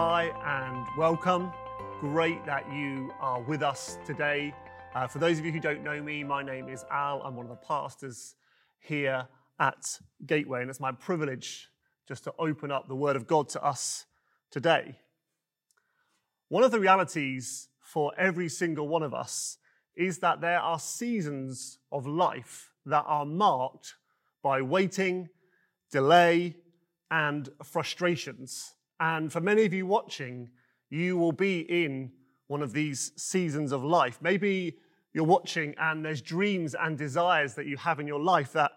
Hi and welcome. Great that you are with us today. Uh, for those of you who don't know me, my name is Al. I'm one of the pastors here at Gateway, and it's my privilege just to open up the Word of God to us today. One of the realities for every single one of us is that there are seasons of life that are marked by waiting, delay, and frustrations. And for many of you watching, you will be in one of these seasons of life. Maybe you're watching and there's dreams and desires that you have in your life that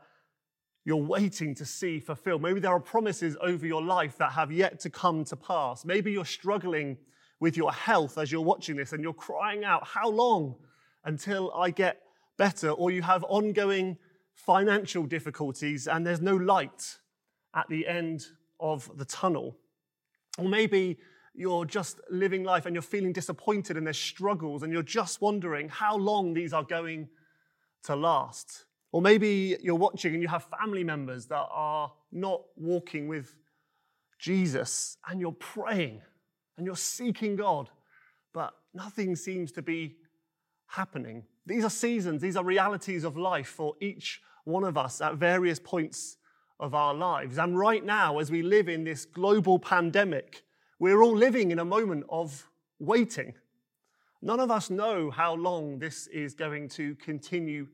you're waiting to see fulfilled. Maybe there are promises over your life that have yet to come to pass. Maybe you're struggling with your health as you're watching this and you're crying out, How long until I get better? Or you have ongoing financial difficulties and there's no light at the end of the tunnel. Or maybe you're just living life and you're feeling disappointed and there's struggles and you're just wondering how long these are going to last. Or maybe you're watching and you have family members that are not walking with Jesus and you're praying and you're seeking God, but nothing seems to be happening. These are seasons, these are realities of life for each one of us at various points of our lives. And right now, as we live in this global pandemic, we're all living in a moment of waiting. None of us know how long this is going to continue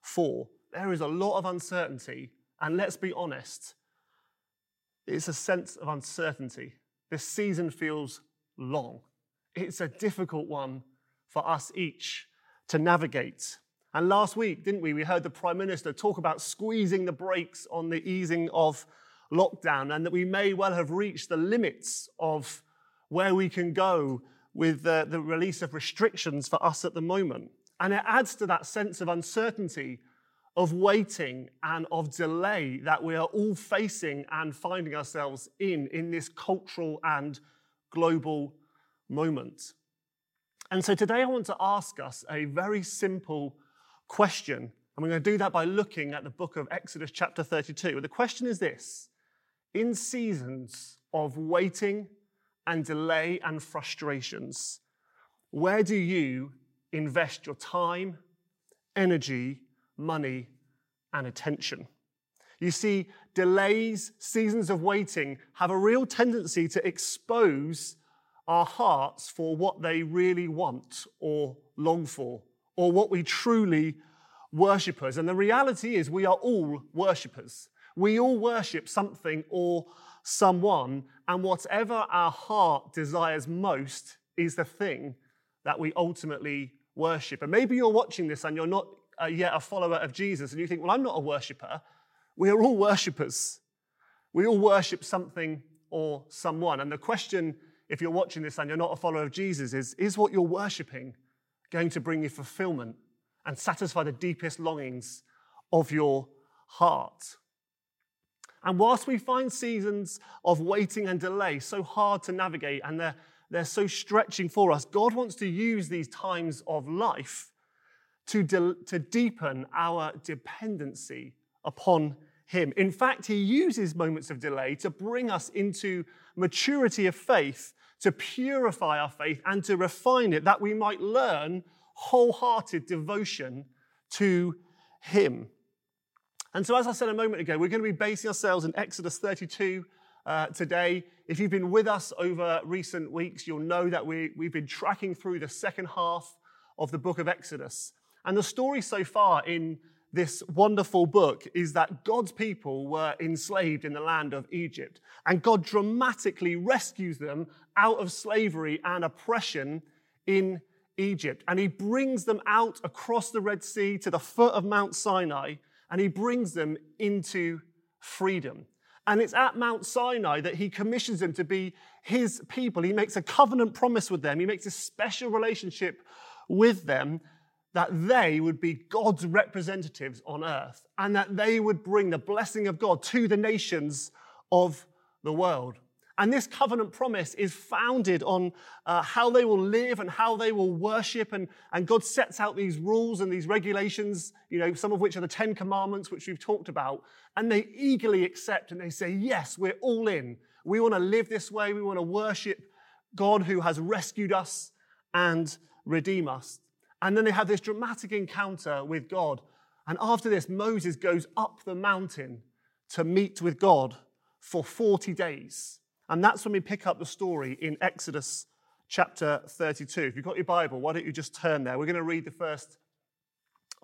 for. There is a lot of uncertainty, and let's be honest, it's a sense of uncertainty. This season feels long. It's a difficult one for us each to navigate. And last week, didn't we? We heard the Prime Minister talk about squeezing the brakes on the easing of lockdown and that we may well have reached the limits of where we can go with the, the release of restrictions for us at the moment. And it adds to that sense of uncertainty, of waiting, and of delay that we are all facing and finding ourselves in in this cultural and global moment. And so today I want to ask us a very simple question. And we're going to do that by looking at the book of Exodus, chapter 32. The question is this In seasons of waiting and delay and frustrations, where do you invest your time, energy, money, and attention? You see, delays, seasons of waiting have a real tendency to expose our hearts for what they really want or long for or what we truly worship. And the reality is, we are all worshippers. We all worship something or someone, and whatever our heart desires most is the thing that we ultimately worship. And maybe you're watching this and you're not uh, yet a follower of Jesus, and you think, well, I'm not a worshiper. We are all worshippers. We all worship something or someone. And the question, if you're watching this and you're not a follower of Jesus, is is what you're worshiping going to bring you fulfillment and satisfy the deepest longings of your heart. And whilst we find seasons of waiting and delay so hard to navigate and they're, they're so stretching for us, God wants to use these times of life to, de- to deepen our dependency upon Him. In fact, He uses moments of delay to bring us into maturity of faith to purify our faith and to refine it, that we might learn wholehearted devotion to Him. And so, as I said a moment ago, we're going to be basing ourselves in Exodus 32 uh, today. If you've been with us over recent weeks, you'll know that we, we've been tracking through the second half of the book of Exodus. And the story so far in this wonderful book is that God's people were enslaved in the land of Egypt. And God dramatically rescues them out of slavery and oppression in Egypt. And he brings them out across the Red Sea to the foot of Mount Sinai, and he brings them into freedom. And it's at Mount Sinai that he commissions them to be his people. He makes a covenant promise with them, he makes a special relationship with them that they would be God's representatives on earth and that they would bring the blessing of God to the nations of the world. And this covenant promise is founded on uh, how they will live and how they will worship. And, and God sets out these rules and these regulations, you know, some of which are the Ten Commandments, which we've talked about. And they eagerly accept and they say, Yes, we're all in. We want to live this way. We want to worship God who has rescued us and redeemed us. And then they have this dramatic encounter with God. And after this, Moses goes up the mountain to meet with God for 40 days. And that's when we pick up the story in Exodus chapter 32. If you've got your Bible, why don't you just turn there? We're going to read the first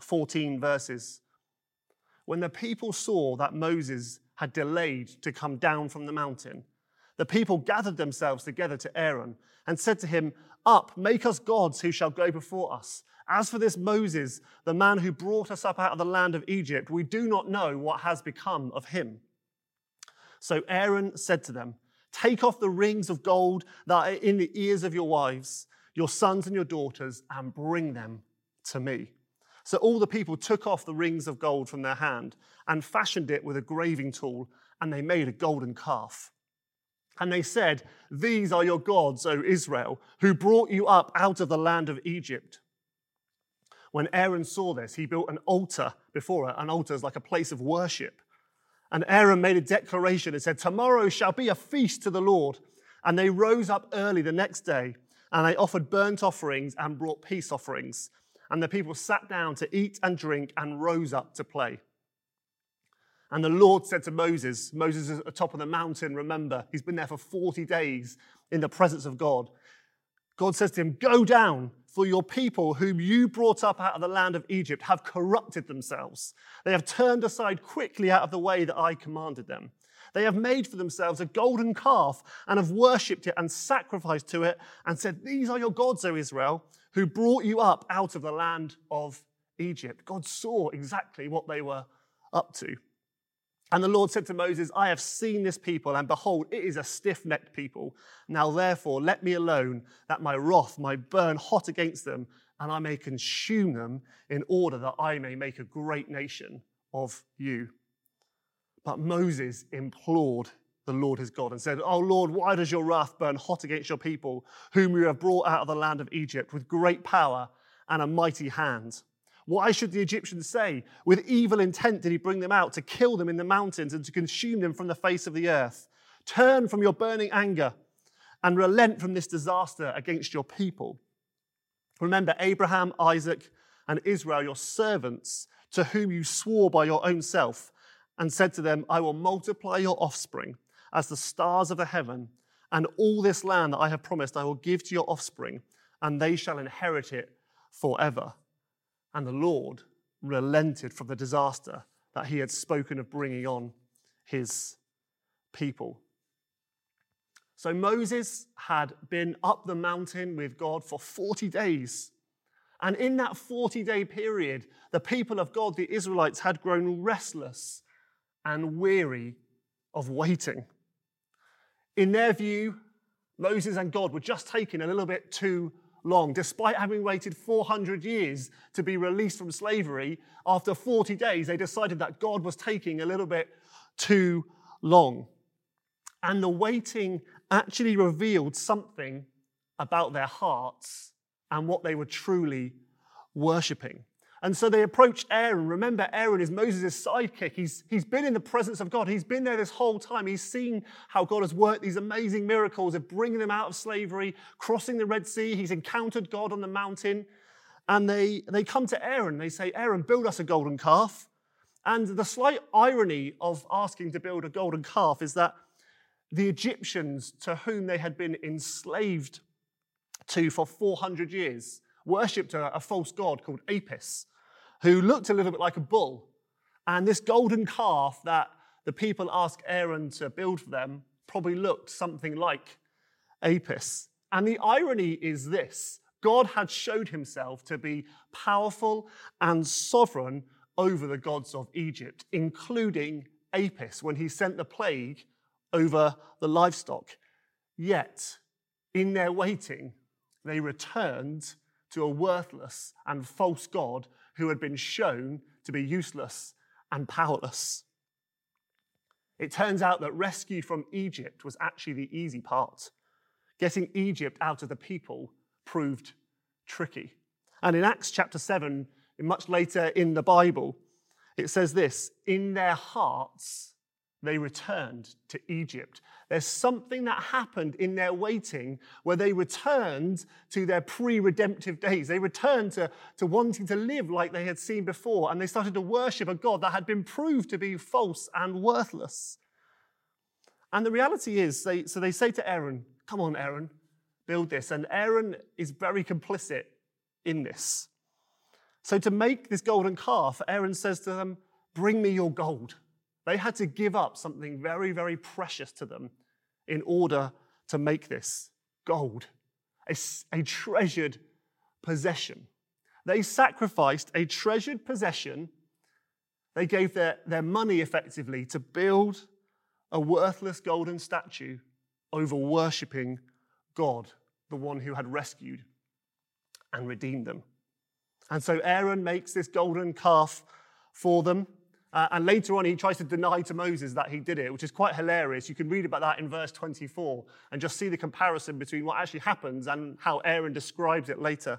14 verses. When the people saw that Moses had delayed to come down from the mountain, the people gathered themselves together to Aaron and said to him, Up, make us gods who shall go before us. As for this Moses, the man who brought us up out of the land of Egypt, we do not know what has become of him. So Aaron said to them, Take off the rings of gold that are in the ears of your wives, your sons and your daughters, and bring them to me. So all the people took off the rings of gold from their hand and fashioned it with a graving tool, and they made a golden calf. And they said, These are your gods, O Israel, who brought you up out of the land of Egypt. When Aaron saw this, he built an altar before it. An altar is like a place of worship. And Aaron made a declaration and said, Tomorrow shall be a feast to the Lord. And they rose up early the next day, and they offered burnt offerings and brought peace offerings and the people sat down to eat and drink and rose up to play. And the Lord said to Moses, Moses is at the top of the mountain, remember, he's been there for 40 days in the presence of God. God says to him, Go down, for your people, whom you brought up out of the land of Egypt, have corrupted themselves. They have turned aside quickly out of the way that I commanded them. They have made for themselves a golden calf and have worshipped it and sacrificed to it and said, These are your gods, O Israel, who brought you up out of the land of Egypt. God saw exactly what they were up to. And the Lord said to Moses, I have seen this people, and behold, it is a stiff necked people. Now, therefore, let me alone, that my wrath might burn hot against them, and I may consume them, in order that I may make a great nation of you. But Moses implored the Lord his God and said, Oh Lord, why does your wrath burn hot against your people, whom you have brought out of the land of Egypt with great power and a mighty hand? Why should the Egyptians say, With evil intent did he bring them out to kill them in the mountains and to consume them from the face of the earth? Turn from your burning anger and relent from this disaster against your people. Remember Abraham, Isaac, and Israel, your servants, to whom you swore by your own self, and said to them, I will multiply your offspring as the stars of the heaven, and all this land that I have promised I will give to your offspring, and they shall inherit it forever. And the Lord relented from the disaster that he had spoken of bringing on his people. So Moses had been up the mountain with God for 40 days. And in that 40 day period, the people of God, the Israelites, had grown restless and weary of waiting. In their view, Moses and God were just taking a little bit too long. Despite having waited 400 years to be released from slavery, after 40 days, they decided that God was taking a little bit too long. And the waiting actually revealed something about their hearts and what they were truly worshipping. And so they approach Aaron. Remember, Aaron is Moses' sidekick. He's, he's been in the presence of God. He's been there this whole time. He's seen how God has worked these amazing miracles of bringing them out of slavery, crossing the Red Sea. He's encountered God on the mountain. And they, they come to Aaron. They say, Aaron, build us a golden calf. And the slight irony of asking to build a golden calf is that the Egyptians to whom they had been enslaved to for 400 years worshipped a, a false god called Apis, who looked a little bit like a bull. And this golden calf that the people asked Aaron to build for them probably looked something like Apis. And the irony is this God had showed himself to be powerful and sovereign over the gods of Egypt, including Apis, when he sent the plague over the livestock. Yet, in their waiting, they returned to a worthless and false God who had been shown to be useless and powerless. It turns out that rescue from Egypt was actually the easy part. Getting Egypt out of the people proved tricky. And in Acts chapter 7, much later in the Bible, it says this In their hearts, they returned to Egypt. There's something that happened in their waiting where they returned to their pre redemptive days. They returned to, to wanting to live like they had seen before, and they started to worship a God that had been proved to be false and worthless. And the reality is, they, so they say to Aaron, Come on, Aaron, build this. And Aaron is very complicit in this. So to make this golden calf, Aaron says to them, Bring me your gold. They had to give up something very, very precious to them in order to make this gold, a, a treasured possession. They sacrificed a treasured possession. They gave their, their money effectively to build a worthless golden statue over worshipping God, the one who had rescued and redeemed them. And so Aaron makes this golden calf for them. Uh, and later on, he tries to deny to Moses that he did it, which is quite hilarious. You can read about that in verse 24 and just see the comparison between what actually happens and how Aaron describes it later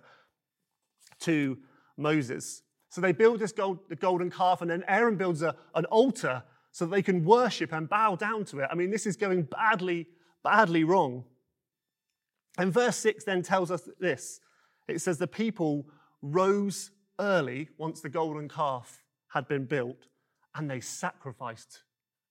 to Moses. So they build this gold, the golden calf, and then Aaron builds a, an altar so that they can worship and bow down to it. I mean, this is going badly, badly wrong. And verse 6 then tells us this it says, The people rose early once the golden calf had been built and they sacrificed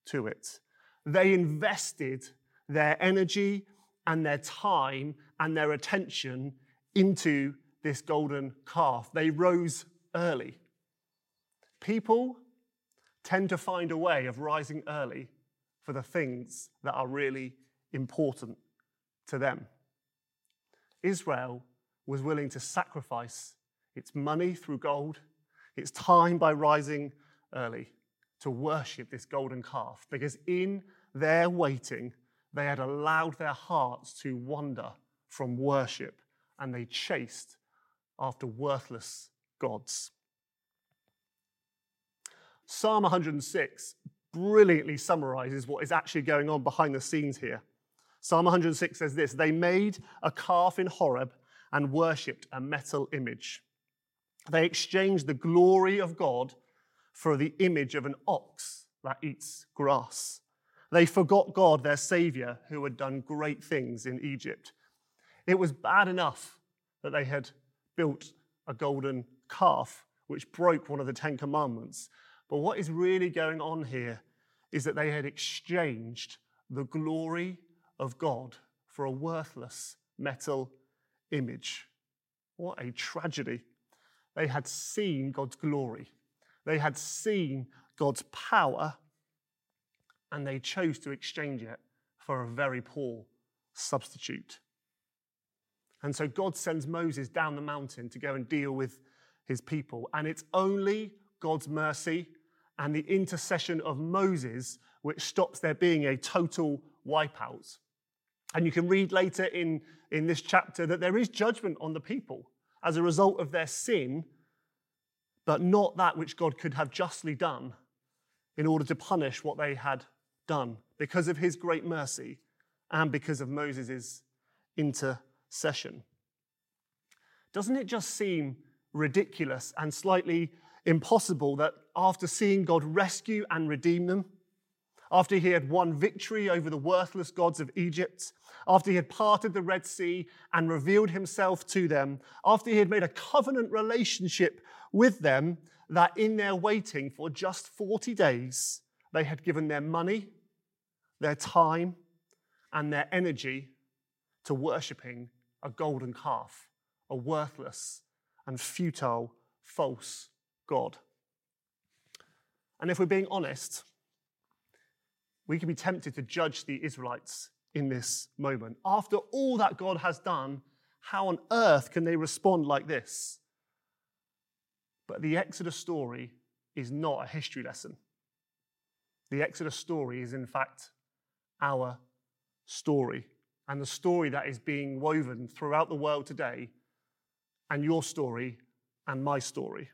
to it. They invested their energy and their time and their attention into this golden calf. They rose early. People tend to find a way of rising early for the things that are really important to them. Israel was willing to sacrifice its money through gold, its time by rising early to worship this golden calf because in their waiting, they had allowed their hearts to wander from worship and they chased after worthless gods. Psalm 106 brilliantly summarizes what is actually going on behind the scenes here. Psalm 106 says this They made a calf in Horeb and worshipped a metal image. They exchanged the glory of God for the image of an ox that eats grass. They forgot God, their Savior, who had done great things in Egypt. It was bad enough that they had built a golden calf, which broke one of the Ten Commandments. But what is really going on here is that they had exchanged the glory of God for a worthless metal image. What a tragedy. They had seen God's glory. They had seen God's power and they chose to exchange it for a very poor substitute. And so God sends Moses down the mountain to go and deal with his people. And it's only God's mercy and the intercession of Moses which stops there being a total wipeout. And you can read later in, in this chapter that there is judgment on the people as a result of their sin but not that which God could have justly done in order to punish what they had done because of his great mercy and because of Moses' intercession. Doesn't it just seem ridiculous and slightly impossible that after seeing God rescue and redeem them, after he had won victory over the worthless gods of Egypt, after he had parted the Red Sea and revealed himself to them, after he had made a covenant relationship with them that in their waiting for just 40 days, they had given their money, their time, and their energy to worshipping a golden calf, a worthless and futile false God. And if we're being honest, we can be tempted to judge the Israelites in this moment. After all that God has done, how on earth can they respond like this? But the Exodus story is not a history lesson. The Exodus story is, in fact, our story, and the story that is being woven throughout the world today, and your story and my story.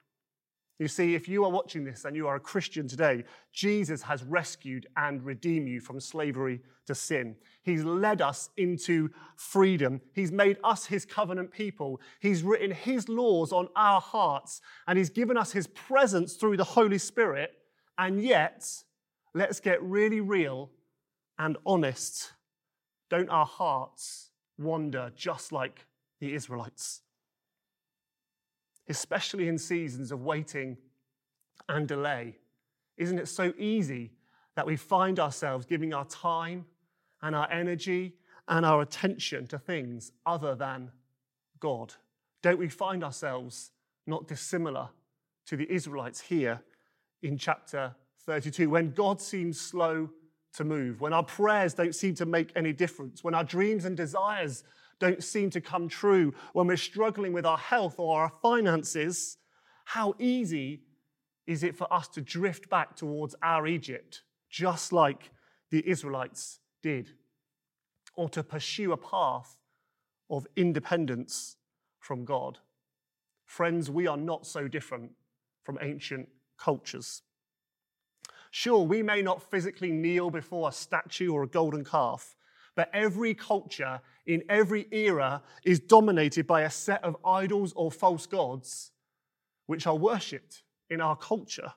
You see, if you are watching this and you are a Christian today, Jesus has rescued and redeemed you from slavery to sin. He's led us into freedom. He's made us his covenant people. He's written his laws on our hearts and he's given us his presence through the Holy Spirit. And yet, let's get really real and honest. Don't our hearts wander just like the Israelites? Especially in seasons of waiting and delay. Isn't it so easy that we find ourselves giving our time and our energy and our attention to things other than God? Don't we find ourselves not dissimilar to the Israelites here in chapter 32 when God seems slow to move, when our prayers don't seem to make any difference, when our dreams and desires don't seem to come true, when we're struggling with our health or our finances? How easy is it for us to drift back towards our Egypt, just like the Israelites did, or to pursue a path of independence from God? Friends, we are not so different from ancient cultures. Sure, we may not physically kneel before a statue or a golden calf, but every culture in every era is dominated by a set of idols or false gods which are worshipped in our culture.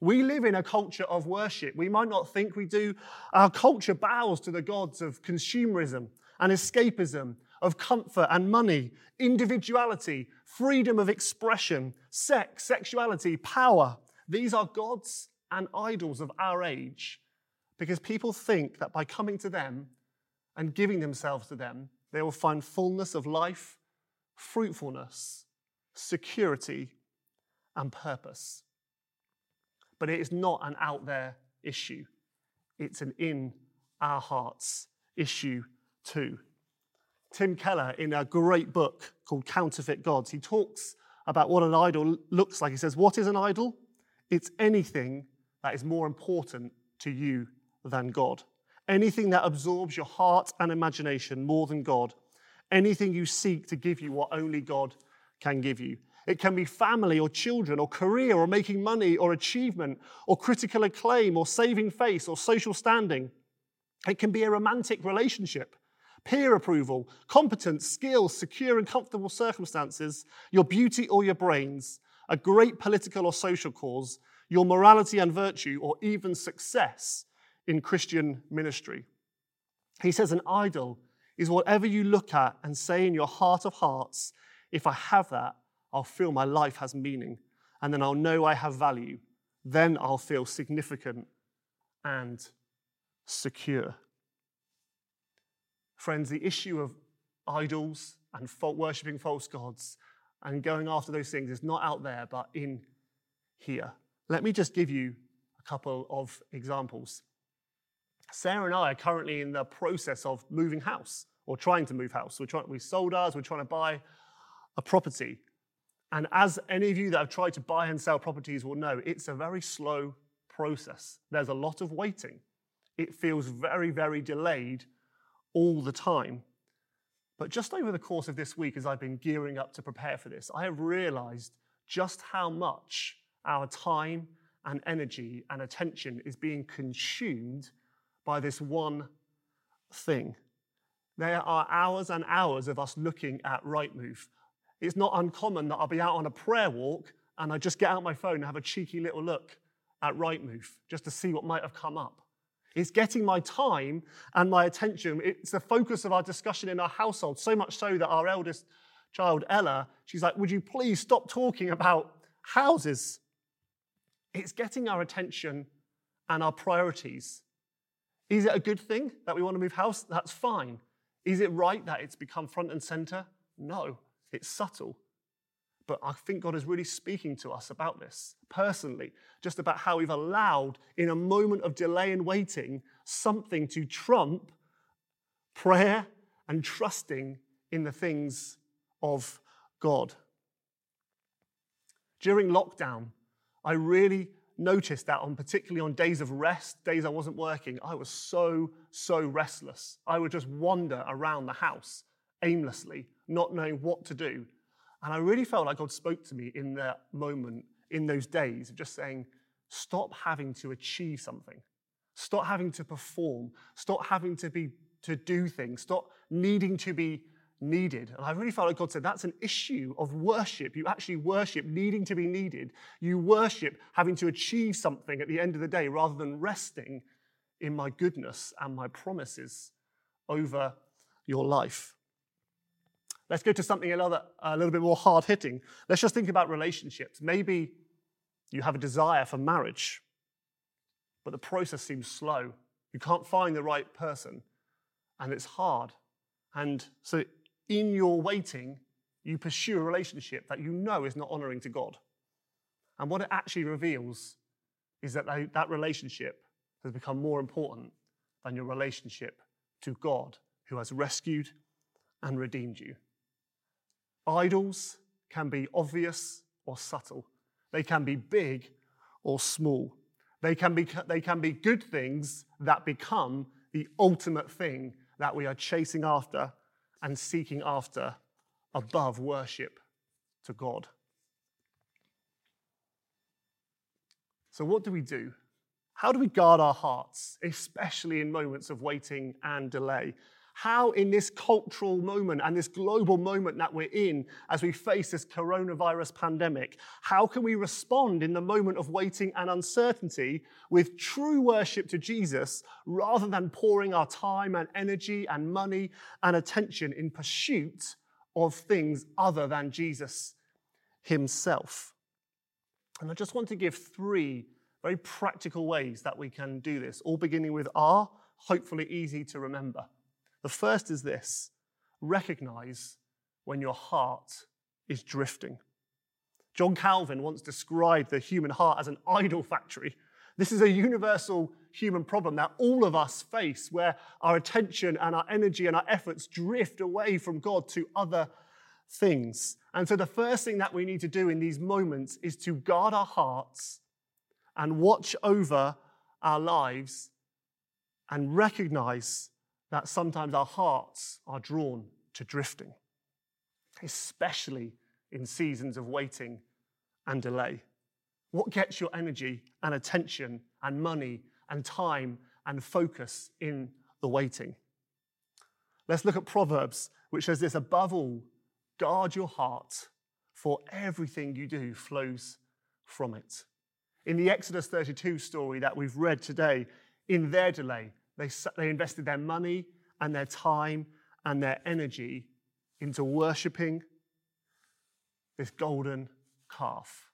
We live in a culture of worship. We might not think we do. Our culture bows to the gods of consumerism and escapism, of comfort and money, individuality, freedom of expression, sex, sexuality, power. These are gods and idols of our age because people think that by coming to them and giving themselves to them, they will find fullness of life, fruitfulness, security, and purpose. But it is not an out there issue, it's an in our hearts issue too. Tim Keller, in a great book called Counterfeit Gods, he talks about what an idol looks like. He says, What is an idol? It's anything that is more important to you than God. Anything that absorbs your heart and imagination more than God. Anything you seek to give you what only God can give you. It can be family or children or career or making money or achievement or critical acclaim or saving face or social standing. It can be a romantic relationship, peer approval, competence, skills, secure and comfortable circumstances, your beauty or your brains, a great political or social cause, your morality and virtue, or even success in Christian ministry. He says an idol is whatever you look at and say in your heart of hearts, if I have that, I'll feel my life has meaning, and then I'll know I have value. Then I'll feel significant and secure. Friends, the issue of idols and worshipping false gods and going after those things is not out there, but in here. Let me just give you a couple of examples. Sarah and I are currently in the process of moving house or trying to move house. We're trying, we sold ours, we're trying to buy a property. And as any of you that have tried to buy and sell properties will know, it's a very slow process. There's a lot of waiting. It feels very, very delayed all the time. But just over the course of this week, as I've been gearing up to prepare for this, I have realized just how much our time and energy and attention is being consumed by this one thing. There are hours and hours of us looking at Rightmove, it's not uncommon that I'll be out on a prayer walk and I just get out my phone and have a cheeky little look at Rightmove just to see what might have come up. It's getting my time and my attention. It's the focus of our discussion in our household, so much so that our eldest child, Ella, she's like, Would you please stop talking about houses? It's getting our attention and our priorities. Is it a good thing that we want to move house? That's fine. Is it right that it's become front and center? No. It's subtle. But I think God is really speaking to us about this personally, just about how we've allowed, in a moment of delay and waiting, something to trump prayer and trusting in the things of God. During lockdown, I really noticed that on particularly on days of rest, days I wasn't working, I was so, so restless. I would just wander around the house aimlessly, not knowing what to do. And I really felt like God spoke to me in that moment, in those days, of just saying, stop having to achieve something. Stop having to perform. Stop having to be to do things. Stop needing to be needed. And I really felt like God said that's an issue of worship. You actually worship needing to be needed. You worship having to achieve something at the end of the day rather than resting in my goodness and my promises over your life. Let's go to something a little, a little bit more hard hitting. Let's just think about relationships. Maybe you have a desire for marriage, but the process seems slow. You can't find the right person, and it's hard. And so in your waiting, you pursue a relationship that you know is not honoring to God. And what it actually reveals is that that relationship has become more important than your relationship to God, who has rescued and redeemed you. Idols can be obvious or subtle, they can be big or small. They can be, they can be good things that become the ultimate thing that we are chasing after and seeking after above worship to God. So, what do we do? How do we guard our hearts, especially in moments of waiting and delay? How, in this cultural moment and this global moment that we're in as we face this coronavirus pandemic, how can we respond in the moment of waiting and uncertainty with true worship to Jesus rather than pouring our time and energy and money and attention in pursuit of things other than Jesus himself? And I just want to give three very practical ways that we can do this, all beginning with R, hopefully easy to remember. The first is this recognize when your heart is drifting. John Calvin once described the human heart as an idol factory. This is a universal human problem that all of us face, where our attention and our energy and our efforts drift away from God to other things. And so, the first thing that we need to do in these moments is to guard our hearts and watch over our lives and recognize that sometimes our hearts are drawn to drifting, especially in seasons of waiting and delay. What gets your energy and attention and money and time and focus in the waiting? Let's look at Proverbs, which says this above all, guard your heart, for everything you do flows from it. In the Exodus 32 story that we've read today, in their delay, they, they invested their money and their time and their energy into worshipping this golden calf.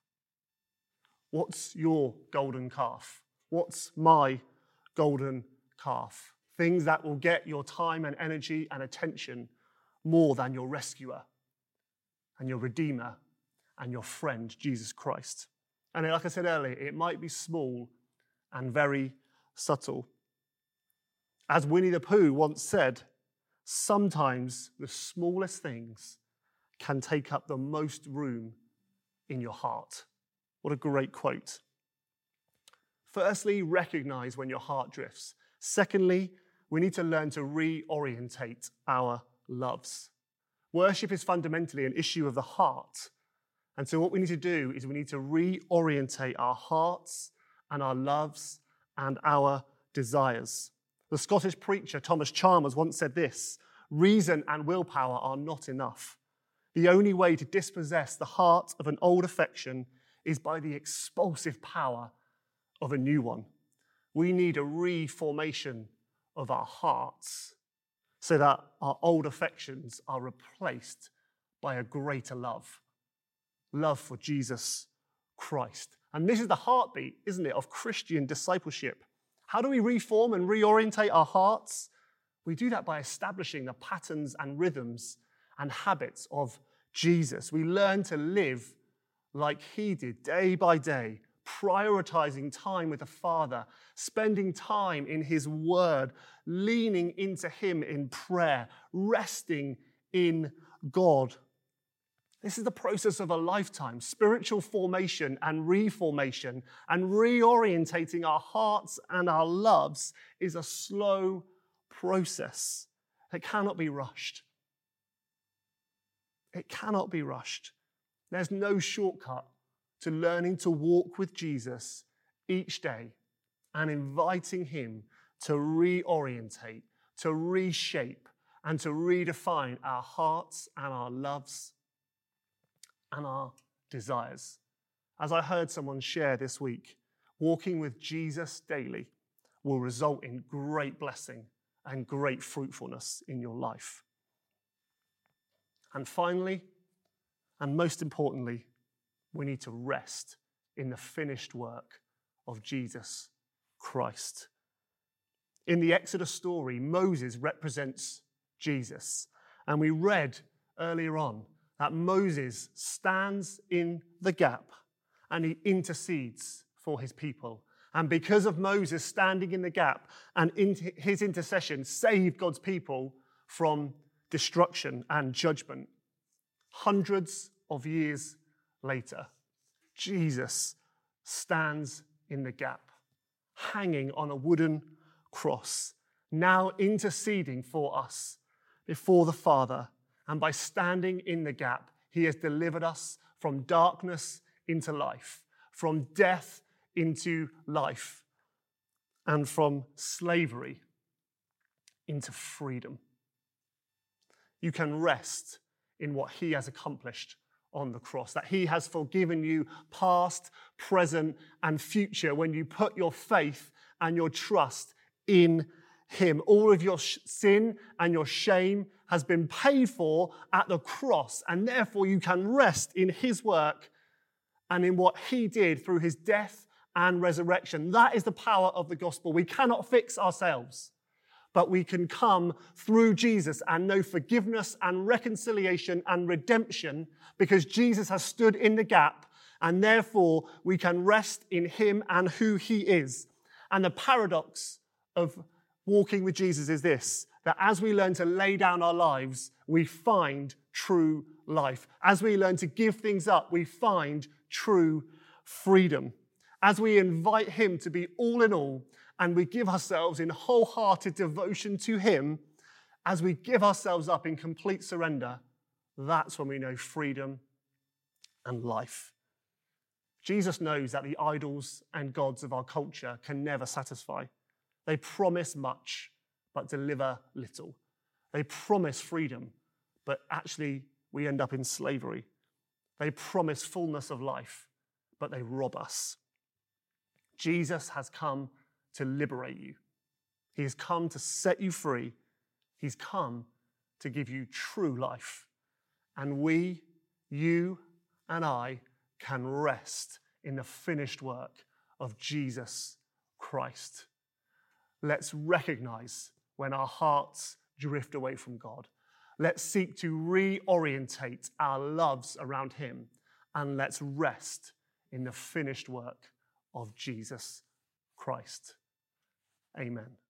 What's your golden calf? What's my golden calf? Things that will get your time and energy and attention more than your rescuer and your redeemer and your friend, Jesus Christ. And like I said earlier, it might be small and very subtle. As Winnie the Pooh once said, sometimes the smallest things can take up the most room in your heart. What a great quote. Firstly, recognize when your heart drifts. Secondly, we need to learn to reorientate our loves. Worship is fundamentally an issue of the heart. And so, what we need to do is we need to reorientate our hearts and our loves and our desires. The Scottish preacher Thomas Chalmers once said this reason and willpower are not enough. The only way to dispossess the heart of an old affection is by the expulsive power of a new one. We need a reformation of our hearts so that our old affections are replaced by a greater love love for Jesus Christ. And this is the heartbeat, isn't it, of Christian discipleship. How do we reform and reorientate our hearts? We do that by establishing the patterns and rhythms and habits of Jesus. We learn to live like he did day by day, prioritizing time with the Father, spending time in his word, leaning into him in prayer, resting in God. This is the process of a lifetime spiritual formation and reformation, and reorientating our hearts and our loves is a slow process. It cannot be rushed. It cannot be rushed. There's no shortcut to learning to walk with Jesus each day and inviting Him to reorientate, to reshape, and to redefine our hearts and our loves and our desires. As I heard someone share this week, walking with Jesus daily will result in great blessing and great fruitfulness in your life. And finally, and most importantly, we need to rest in the finished work of Jesus Christ. In the Exodus story, Moses represents Jesus. And we read earlier on that Moses stands in the gap and he intercedes for his people. And because of Moses standing in the gap and in his intercession saved God's people from destruction and judgment. Hundreds of years later, Jesus stands in the gap, hanging on a wooden cross, now interceding for us before the Father. And by standing in the gap, he has delivered us from darkness into life, from death into life, and from slavery into freedom. You can rest in what he has accomplished on the cross, that he has forgiven you past, present, and future when you put your faith and your trust in him. All of your sh- sin and your shame has been paid for at the cross, and therefore you can rest in his work and in what he did through his death and resurrection. That is the power of the gospel. We cannot fix ourselves, but we can come through Jesus and know forgiveness and reconciliation and redemption because Jesus has stood in the gap, and therefore we can rest in him and who he is. And the paradox of walking with Jesus is this that as we learn to lay down our lives, we find true life. As we learn to give things up, we find true freedom. As we invite Him to be all in all and we give ourselves in wholehearted devotion to Him, as we give ourselves up in complete surrender, that's when we know freedom and life. Jesus knows that the idols and gods of our culture can never satisfy. They promise much, but deliver little. They promise freedom, but actually we end up in slavery. They promise fullness of life, but they rob us. Jesus has come to liberate you. He has come to set you free. He's come to give you true life. And we, you and I, can rest in the finished work of Jesus Christ let's recognize when our hearts drift away from God. Let's seek to reorientate our loves around Him and let's rest in the finished work of Jesus Christ. Amen.